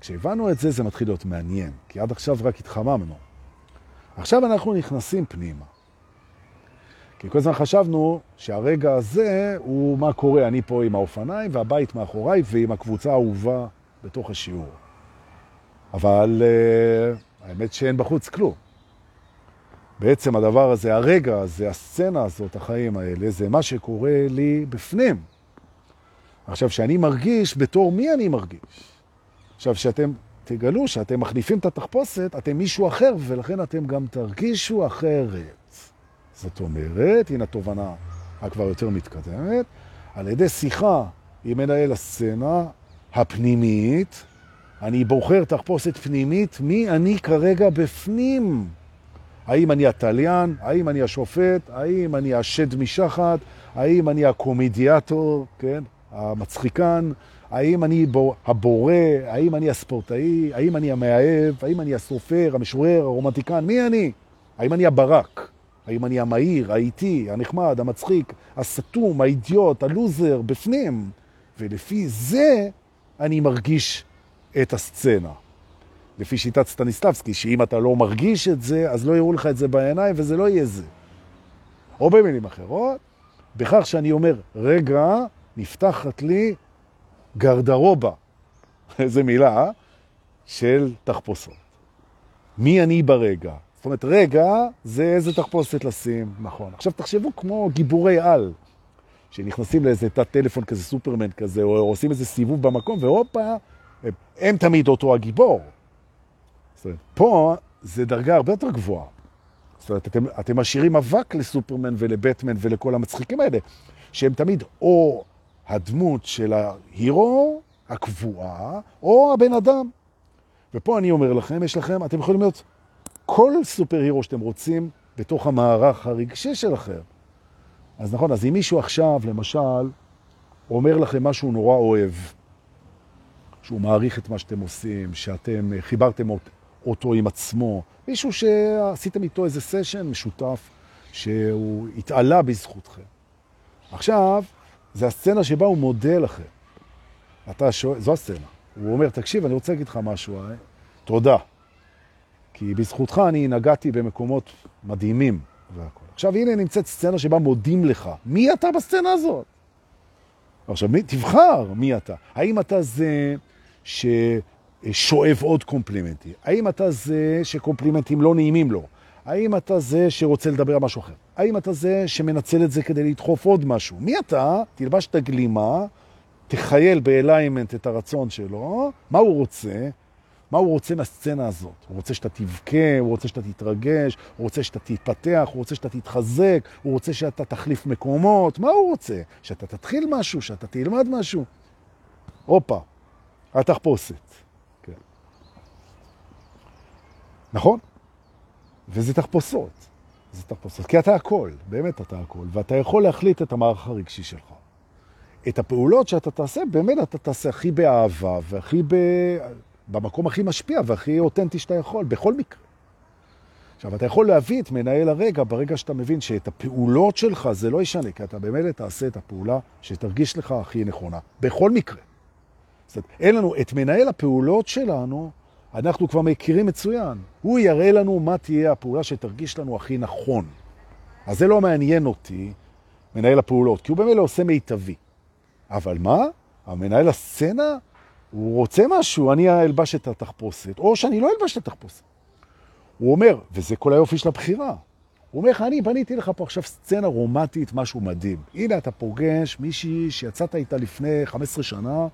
כשהבנו את זה, זה מתחיל להיות מעניין, כי עד עכשיו רק התחממנו. עכשיו אנחנו נכנסים פנימה. כי כל הזמן חשבנו שהרגע הזה הוא מה קורה, אני פה עם האופניים והבית מאחוריי ועם הקבוצה האהובה בתוך השיעור. אבל uh, האמת שאין בחוץ כלום. בעצם הדבר הזה, הרגע הזה, הסצנה הזאת, החיים האלה, זה מה שקורה לי בפנים. עכשיו, שאני מרגיש, בתור מי אני מרגיש? עכשיו, שאתם תגלו שאתם מחליפים את התחפושת, אתם מישהו אחר, ולכן אתם גם תרגישו אחרת. זאת אומרת, הנה תובנה הכבר יותר מתקדמת, על ידי שיחה עם מנהל הסצנה הפנימית, אני בוחר תחפושת פנימית, מי אני כרגע בפנים. האם אני הטליין? האם אני השופט? האם אני השד משחת? האם אני הקומדיאטור, כן? המצחיקן? האם אני הבורא? האם אני הספורטאי? האם אני המאהב? האם אני הסופר, המשורר, הרומנטיקן? מי אני? האם אני הברק? האם אני המהיר, האיטי, הנחמד, המצחיק, הסתום, האידיוט, הלוזר, בפנים? ולפי זה אני מרגיש את הסצנה. לפי שיטת סטניסלבסקי, שאם אתה לא מרגיש את זה, אז לא יראו לך את זה בעיניים, וזה לא יהיה זה. או במילים אחרות, בכך שאני אומר, רגע, נפתחת לי גרדרובה, איזה מילה, של תחפושות. מי אני ברגע? אומרת, רגע זה איזה תחפושת לשים, נכון. עכשיו תחשבו כמו גיבורי על, שנכנסים לאיזה תת טלפון כזה, סופרמן כזה, או עושים איזה סיבוב במקום, והופה, הם תמיד אותו הגיבור. זאת אומרת, פה זה דרגה הרבה יותר גבוהה. זאת אומרת, אתם, אתם משאירים אבק לסופרמן ולבטמן ולכל המצחיקים האלה, שהם תמיד או הדמות של ההירו הקבועה, או הבן אדם. ופה אני אומר לכם, יש לכם, אתם יכולים להיות כל סופר הירו שאתם רוצים בתוך המערך הרגשי שלכם. אז נכון, אז אם מישהו עכשיו, למשל, אומר לכם משהו נורא אוהב, שהוא מעריך את מה שאתם עושים, שאתם חיברתם אותו עם עצמו, מישהו שעשיתם איתו איזה סשן משותף, שהוא התעלה בזכותכם. עכשיו, זה הסצנה שבה הוא מודה לכם. אתה שואל, זו הסצנה. הוא אומר, תקשיב, אני רוצה להגיד לך משהו, אה? תודה. כי בזכותך אני נגעתי במקומות מדהימים והכל. עכשיו, הנה נמצאת סצנה שבה מודים לך. מי אתה בסצנה הזאת? עכשיו, מי, תבחר מי אתה. האם אתה זה ששואב עוד קומפלימנטים? האם אתה זה שקומפלימנטים לא נעימים לו? האם אתה זה שרוצה לדבר על משהו אחר? האם אתה זה שמנצל את זה כדי לדחוף עוד משהו? מי אתה? תלבש את הגלימה, תחייל באליימנט את הרצון שלו, מה הוא רוצה? מה הוא רוצה מהסצנה הזאת? הוא רוצה שאתה תבכה, הוא רוצה שאתה תתרגש, הוא רוצה שאתה תתפתח, הוא רוצה שאתה תתחזק, הוא רוצה שאתה תחליף מקומות, מה הוא רוצה? שאתה תתחיל משהו, שאתה תלמד משהו? הופה, התחפושת. כן. נכון? וזה תחפושות. זה תחפושות. כי אתה הכל, באמת אתה הכל, ואתה יכול להחליט את המערך הרגשי שלך. את הפעולות שאתה תעשה, באמת אתה תעשה הכי באהבה והכי ב... במקום הכי משפיע והכי אותנטי שאתה יכול, בכל מקרה. עכשיו, אתה יכול להביא את מנהל הרגע ברגע שאתה מבין שאת הפעולות שלך זה לא ישנה, כי אתה באמת תעשה את הפעולה שתרגיש לך הכי נכונה, בכל מקרה. זאת אומרת, אין לנו, את מנהל הפעולות שלנו, אנחנו כבר מכירים מצוין. הוא יראה לנו מה תהיה הפעולה שתרגיש לנו הכי נכון. אז זה לא מעניין אותי, מנהל הפעולות, כי הוא באמת לא עושה מיטבי. אבל מה? המנהל הסצנה, הוא רוצה משהו, אני אלבש את התחפושת, או שאני לא אלבש את התחפושת. הוא אומר, וזה כל היופי של הבחירה, הוא אומר לך, אני בניתי לך פה עכשיו סצנה רומטית, משהו מדהים. הנה אתה פוגש מישהי שיצאת איתה לפני 15 שנה,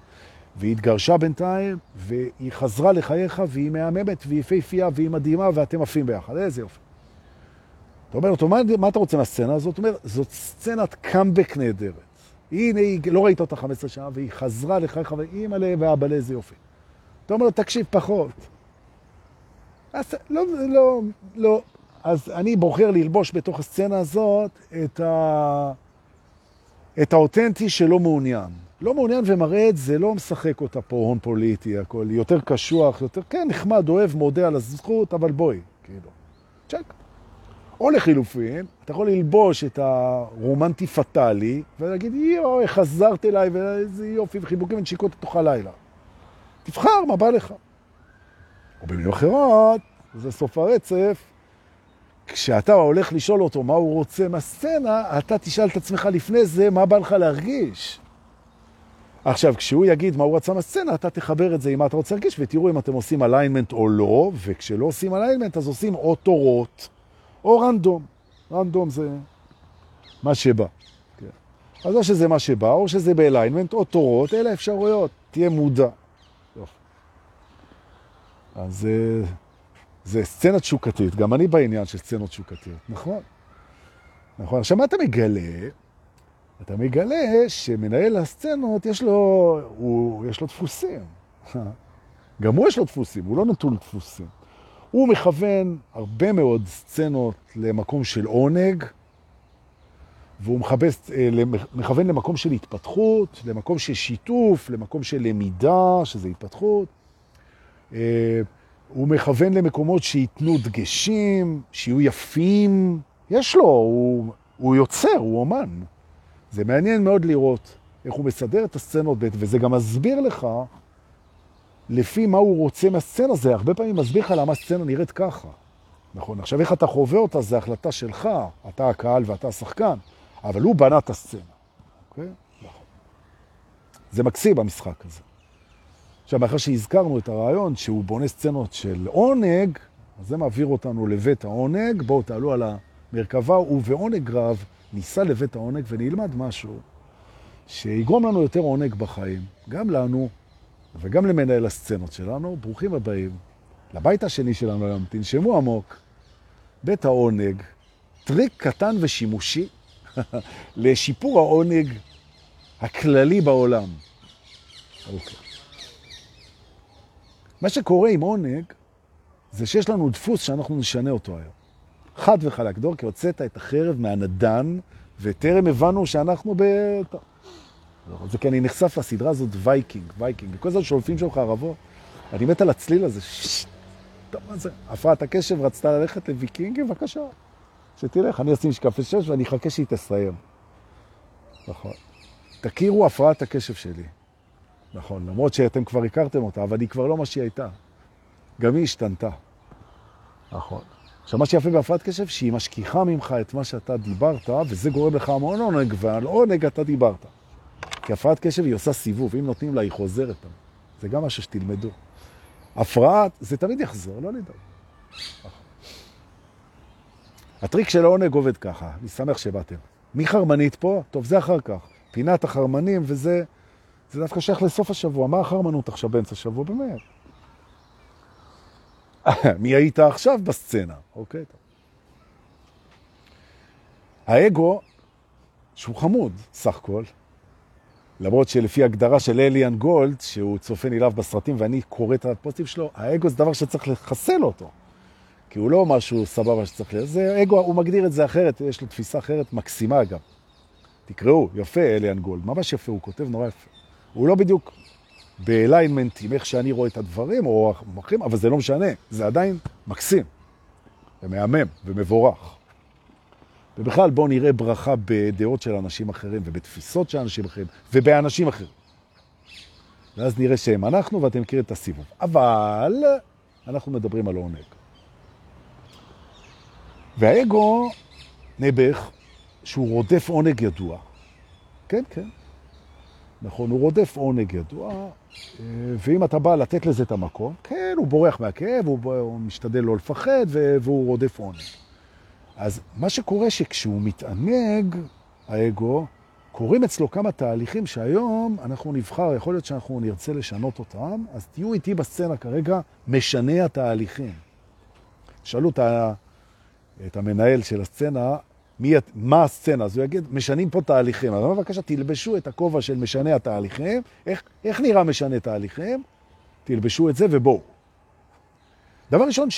והיא התגרשה בינתיים, והיא חזרה לחייך, והיא מהממת, והיא פייפייה, והיא מדהימה, ואתם עפים ביחד. איזה יופי. אתה אומר אותו, מה, מה אתה רוצה מהסצנה הזאת? זאת אומרת, זאת סצנת קאמבק נהדרת. הנה, היא לא ראית אותה 15 שנה, והיא חזרה לחייך, ואימא'לה ואבא'לה, איזה יופי. אתה אומר לו, תקשיב, פחות. אז לא, לא, לא. אז אני בוחר ללבוש בתוך הסצנה הזאת את, ה... את האותנטי שלא מעוניין. לא מעוניין ומראה את זה, לא משחק אותה פה הון פוליטי, הכל יותר קשוח, יותר, כן, נחמד, אוהב, מודה על הזכות, אבל בואי, כאילו, צ'ק. או לחילופין, אתה יכול ללבוש את הרומנטי פטלי, ולהגיד, יואו, חזרת אליי, ואיזה יופי, וחיבוקים ונשיקות לתוך הלילה. תבחר, מה בא לך. או במילים אחרות, זה סוף הרצף, כשאתה הולך לשאול אותו מה הוא רוצה מהסצנה, אתה תשאל את עצמך לפני זה, מה בא לך להרגיש. עכשיו, כשהוא יגיד מה הוא רצה מהסצנה, אתה תחבר את זה עם מה אתה רוצה להרגיש, ותראו אם אתם עושים alignment או לא, וכשלא עושים alignment, אז עושים או תורות, או random. random זה מה שבא. כן. אז או שזה מה שבא, או שזה ב alignment, או תורות, אלה אפשרויות. תהיה מודע. יופי. אז זה, זה סצנה תשוקתית, גם אני בעניין של סצנות תשוקתיות, נכון? נכון. עכשיו, מה אתה מגלה? אתה מגלה שמנהל הסצנות, יש לו, הוא, יש לו דפוסים. גם הוא יש לו דפוסים, הוא לא נטול דפוסים. הוא מכוון הרבה מאוד סצנות למקום של עונג, והוא מחבס, אה, מכוון למקום של התפתחות, למקום של שיתוף, למקום של למידה, שזה התפתחות. אה, הוא מכוון למקומות שייתנו דגשים, שיהיו יפים. יש לו, הוא, הוא יוצר, הוא אומן. זה מעניין מאוד לראות איך הוא מסדר את הסצנות, וזה גם מסביר לך לפי מה הוא רוצה מהסצנה, זה הרבה פעמים מסביר לך למה הסצנה נראית ככה. נכון, עכשיו איך אתה חווה אותה זה החלטה שלך, אתה הקהל ואתה השחקן, אבל הוא בנה את הסצנה. אוקיי? נכון. זה מקסים במשחק הזה. עכשיו, מאחר שהזכרנו את הרעיון שהוא בונה סצנות של עונג, אז זה מעביר אותנו לבית העונג, בואו תעלו על המרכבה, ובעונג רב ניסע לבית העונג ונלמד משהו שיגרום לנו יותר עונג בחיים, גם לנו וגם למנהל הסצנות שלנו. ברוכים הבאים לבית השני שלנו היום, תנשמו עמוק. בית העונג, טריק קטן ושימושי לשיפור העונג הכללי בעולם. אוקיי. מה שקורה עם עונג, זה שיש לנו דפוס שאנחנו נשנה אותו היום. חד וחלק, דורקי, הוצאת את החרב מהנדן, וטרם הבנו שאנחנו ב... זה כי אני נחשף לסדרה הזאת וייקינג, וייקינג, וכל זאת שולפים שם חרבות. אני מת על הצליל הזה. טוב, מה זה? הפרעת הקשב רצתה ללכת לוויקינגים, בבקשה. שתלך, אני אשים שקפה שש ואני אחכה שהיא תסיים. נכון. תכירו הפרעת הקשב שלי. נכון, למרות שאתם כבר הכרתם אותה, אבל היא כבר מה שהיא הייתה. גם היא השתנתה. נכון. עכשיו, מה שיפה בהפרעת קשב, שהיא משכיחה ממך את מה שאתה דיברת, וזה גורם לך המון עונג, ועל עונג אתה דיברת. כי הפרעת קשב היא עושה סיבוב, אם נותנים לה, היא חוזרת. זה גם משהו שתלמדו. הפרעת, זה תמיד יחזור, לא לדאוג. הטריק של העונג עובד ככה, אני שמח שבאתם. מי חרמנית פה? טוב, זה אחר כך. פינת החרמנים, וזה זה דווקא שייך לסוף השבוע. מה החרמנות עכשיו באמצע השבוע? באמת. מי היית עכשיו בסצנה? אוקיי, טוב. האגו, שהוא חמוד, סך הכל, למרות שלפי הגדרה של אליאן גולד, שהוא צופה נלהב בסרטים ואני קורא את הפוסטים שלו, האגו זה דבר שצריך לחסל אותו. כי הוא לא משהו סבבה שצריך להיות. זה אגו, הוא מגדיר את זה אחרת, יש לו תפיסה אחרת מקסימה גם. תקראו, יפה אליאן גולד, ממש יפה, הוא כותב נורא יפה. הוא לא בדיוק באליינמנט עם איך שאני רואה את הדברים, או אחרים, אבל זה לא משנה, זה עדיין מקסים, ומהמם, ומבורך. ובכלל בואו נראה ברכה בדעות של אנשים אחרים, ובתפיסות של אנשים אחרים, ובאנשים אחרים. ואז נראה שהם אנחנו, ואתם מכירים את הסיבוב. אבל אנחנו מדברים על עונג. והאגו נבח שהוא רודף עונג ידוע. כן, כן. נכון, הוא רודף עונג ידוע, ואם אתה בא לתת לזה את המקום, כן, הוא בורח מהכאב, הוא, הוא משתדל לא לפחד, והוא רודף עונג. אז מה שקורה שכשהוא מתענג, האגו, קורים אצלו כמה תהליכים שהיום אנחנו נבחר, יכול להיות שאנחנו נרצה לשנות אותם, אז תהיו איתי בסצנה כרגע, משנה התהליכים. שאלו את, את המנהל של הסצנה, מי, מה הסצנה? אז הוא יגיד, משנים פה תהליכים. אז בבקשה, תלבשו את הכובע של משנה התהליכים. איך, איך נראה משנה תהליכים? תלבשו את זה ובואו. דבר ראשון,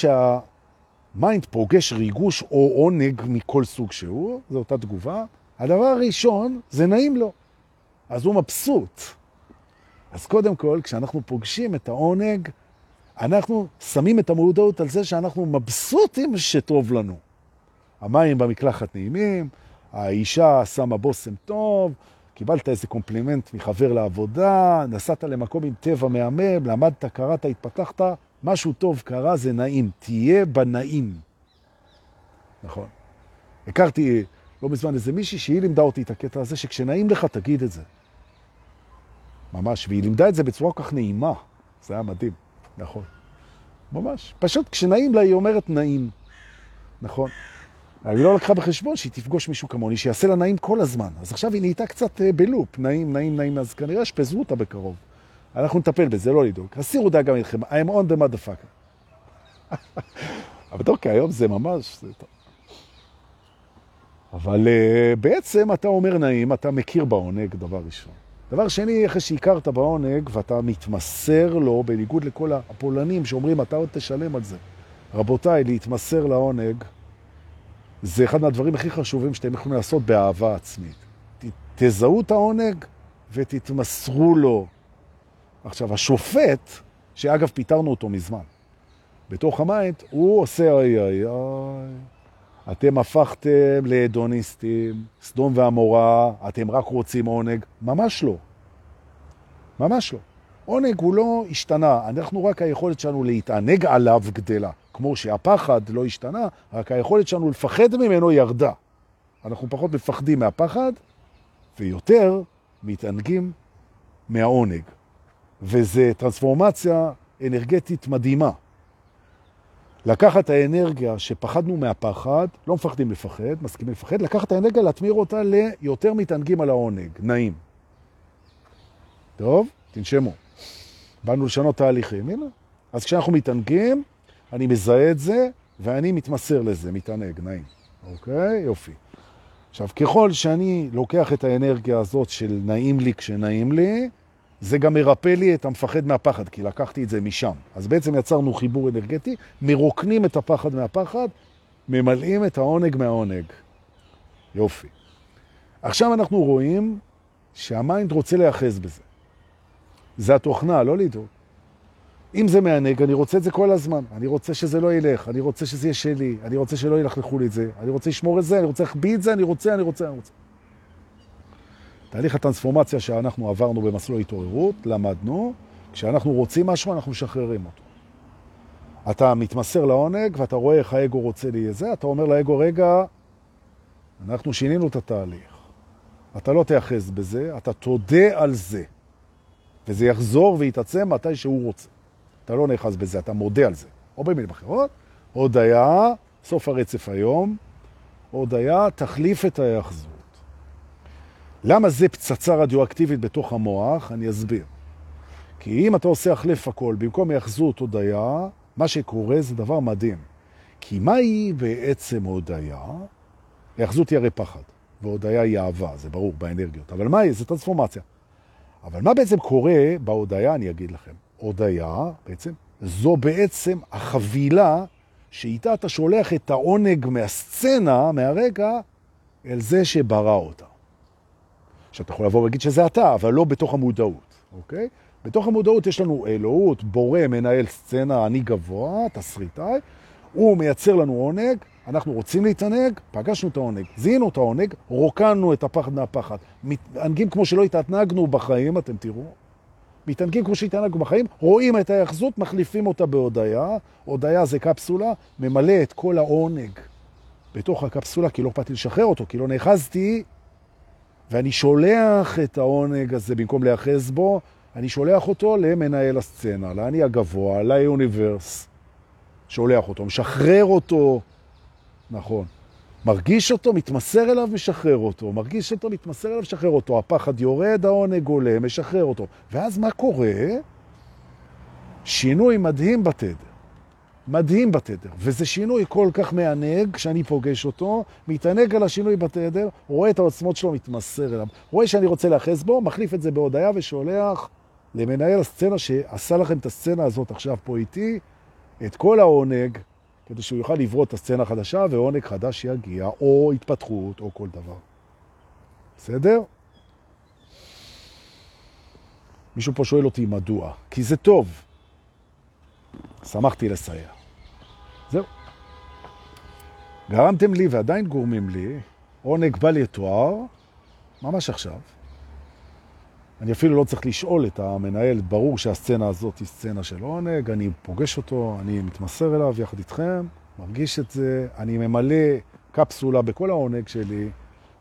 שהמיינד פוגש ריגוש או עונג מכל סוג שהוא, זו אותה תגובה. הדבר הראשון, זה נעים לו. אז הוא מבסוט. אז קודם כל, כשאנחנו פוגשים את העונג, אנחנו שמים את המודעות על זה שאנחנו מבסוטים שטוב לנו. המים במקלחת נעימים, האישה שמה בושם טוב, קיבלת איזה קומפלימנט מחבר לעבודה, נסעת למקום עם טבע מהמם, למדת, קראת, התפתחת, משהו טוב קרה, זה נעים. תהיה בנעים. נכון. הכרתי לא מזמן איזה מישהי שהיא לימדה אותי את הקטע הזה, שכשנעים לך תגיד את זה. ממש, והיא לימדה את זה בצורה כל כך נעימה. זה היה מדהים, נכון. ממש. פשוט כשנעים לה היא אומרת נעים. נכון. היא לא לקחה בחשבון שהיא תפגוש מישהו כמוני, שיעשה לה נעים כל הזמן. אז עכשיו היא נהייתה קצת אה, בלופ, נעים, נעים, נעים, אז כנראה שפזרו אותה בקרוב. אנחנו נטפל בזה, לא לדאוג. הסירו דאגה מכם, I'm on the motherfucker. אבל טוב, כי היום זה ממש... זה. אבל uh, בעצם אתה אומר נעים, אתה מכיר בעונג, דבר ראשון. דבר שני, אחרי שהכרת בעונג ואתה מתמסר לו, בניגוד לכל הפולנים שאומרים, אתה עוד תשלם על זה. רבותיי, להתמסר לעונג זה אחד מהדברים הכי חשובים שאתם יכולים לעשות באהבה עצמית. תזהו את העונג ותתמסרו לו. עכשיו, השופט, שאגב פיטרנו אותו מזמן, בתוך ה mind, הוא עושה אוי אוי אוי. אתם הפכתם להדוניסטים, סדום ועמורה, אתם רק רוצים עונג. ממש לא. ממש לא. עונג הוא לא השתנה, אנחנו רק היכולת שלנו להתענג עליו גדלה. כמו שהפחד לא השתנה, רק היכולת שלנו לפחד ממנו ירדה. אנחנו פחות מפחדים מהפחד, ויותר מתענגים מהעונג. וזו טרנספורמציה אנרגטית מדהימה. לקחת האנרגיה שפחדנו מהפחד, לא מפחדים לפחד, מסכימים לפחד, לקחת האנרגיה, להתמיר אותה ליותר מתענגים על העונג, נעים. טוב, תנשמו. באנו לשנות תהליכים, הנה. אז כשאנחנו מתענגים, אני מזהה את זה, ואני מתמסר לזה, מתענג, נעים. אוקיי? יופי. עכשיו, ככל שאני לוקח את האנרגיה הזאת של נעים לי כשנעים לי, זה גם מרפא לי את המפחד מהפחד, כי לקחתי את זה משם. אז בעצם יצרנו חיבור אנרגטי, מרוקנים את הפחד מהפחד, ממלאים את העונג מהעונג. יופי. עכשיו אנחנו רואים שה mind רוצה להיאחז בזה. זה התוכנה, לא לדאוג. אם זה מענג, אני רוצה את זה כל הזמן. אני רוצה שזה לא ילך, אני רוצה שזה יהיה שלי, אני רוצה שלא ילכלכו לי את זה, אני רוצה לשמור את זה, אני רוצה להחביא את זה, אני רוצה, אני רוצה, אני רוצה. תהליך הטרנספורמציה שאנחנו עברנו במסלול התעוררות, למדנו, כשאנחנו רוצים משהו, אנחנו משחררים אותו. אתה מתמסר לעונג ואתה רואה איך האגו רוצה לי את זה, אתה אומר לאגו, רגע, אנחנו שינינו את התהליך. אתה לא תאחז בזה, אתה תודה על זה. וזה יחזור ויתעצם מתי שהוא רוצה. אתה לא נאחז בזה, אתה מודה על זה. או במילים אחרות, הודיה, סוף הרצף היום, הודיה, תחליף את ההאחזות. למה זה פצצה רדיואקטיבית בתוך המוח? אני אסביר. כי אם אתה עושה החלף הכל, במקום היאחזות הודיה, מה שקורה זה דבר מדהים. כי מה היא בעצם הודיה? היאחזות היא הרי פחד, והודיה היא אהבה, זה ברור, באנרגיות. אבל מה היא? זה טרנספורמציה. אבל מה בעצם קורה בהודיה, אני אגיד לכם. הודיה, בעצם, זו בעצם החבילה שאיתה אתה שולח את העונג מהסצנה, מהרגע, אל זה שברא אותה. עכשיו, אתה יכול לבוא ולהגיד שזה אתה, אבל לא בתוך המודעות, אוקיי? בתוך המודעות יש לנו אלוהות, בורא, מנהל סצנה, אני גבוה, תסריטאי, הוא מייצר לנו עונג, אנחנו רוצים להתענג, פגשנו את העונג, זיהינו את העונג, רוקנו את הפחד מהפחד. מתענגים כמו שלא התענגנו בחיים, אתם תראו. מתענגים כמו שהתענגנו בחיים, רואים את ההיאחזות, מחליפים אותה בהודיה. הודיה זה קפסולה, ממלא את כל העונג בתוך הקפסולה, כי לא אכפת לי לשחרר אותו, כי לא נאחזתי, ואני שולח את העונג הזה במקום להיאחז בו, אני שולח אותו למנהל הסצנה, לאני הגבוה, לאוניברס. שולח אותו, משחרר אותו, נכון. מרגיש אותו, מתמסר אליו, משחרר אותו. מרגיש אותו, מתמסר אליו, משחרר אותו. הפחד יורד, העונג עולה, משחרר אותו. ואז מה קורה? שינוי מדהים בתדר. מדהים בתדר. וזה שינוי כל כך מענג, כשאני פוגש אותו, מתענג על השינוי בתדר, רואה את העוצמות שלו, מתמסר אליו. רואה שאני רוצה להכס בו, מחליף את זה בהודעה ושולח למנהל הסצנה שעשה לכם את הסצנה הזאת עכשיו פה איתי, את כל העונג, כדי שהוא יוכל לברות את הסצנה החדשה ועונג חדש יגיע, או התפתחות, או כל דבר. בסדר? מישהו פה שואל אותי מדוע. כי זה טוב. שמחתי לסייע. זהו. גרמתם לי ועדיין גורמים לי עונג בל יתואר, ממש עכשיו. אני אפילו לא צריך לשאול את המנהל, ברור שהסצנה הזאת היא סצנה של עונג, אני פוגש אותו, אני מתמסר אליו יחד איתכם, מרגיש את זה, אני ממלא קפסולה בכל העונג שלי,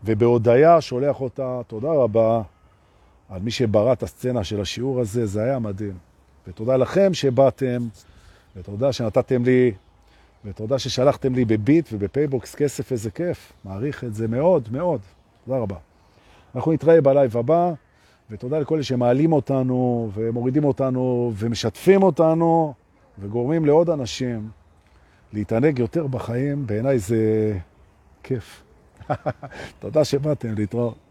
ובהודיה שולח אותה, תודה רבה על מי שברא את הסצנה של השיעור הזה, זה היה מדהים. ותודה לכם שבאתם, ותודה שנתתם לי, ותודה ששלחתם לי בביט ובפייבוקס כסף, איזה כיף. מעריך את זה מאוד מאוד. תודה רבה. אנחנו נתראה בלייב הבא. ותודה לכל אלה שמעלים אותנו ומורידים אותנו ומשתפים אותנו וגורמים לעוד אנשים להתענג יותר בחיים. בעיניי זה כיף. תודה שבאתם להתראות.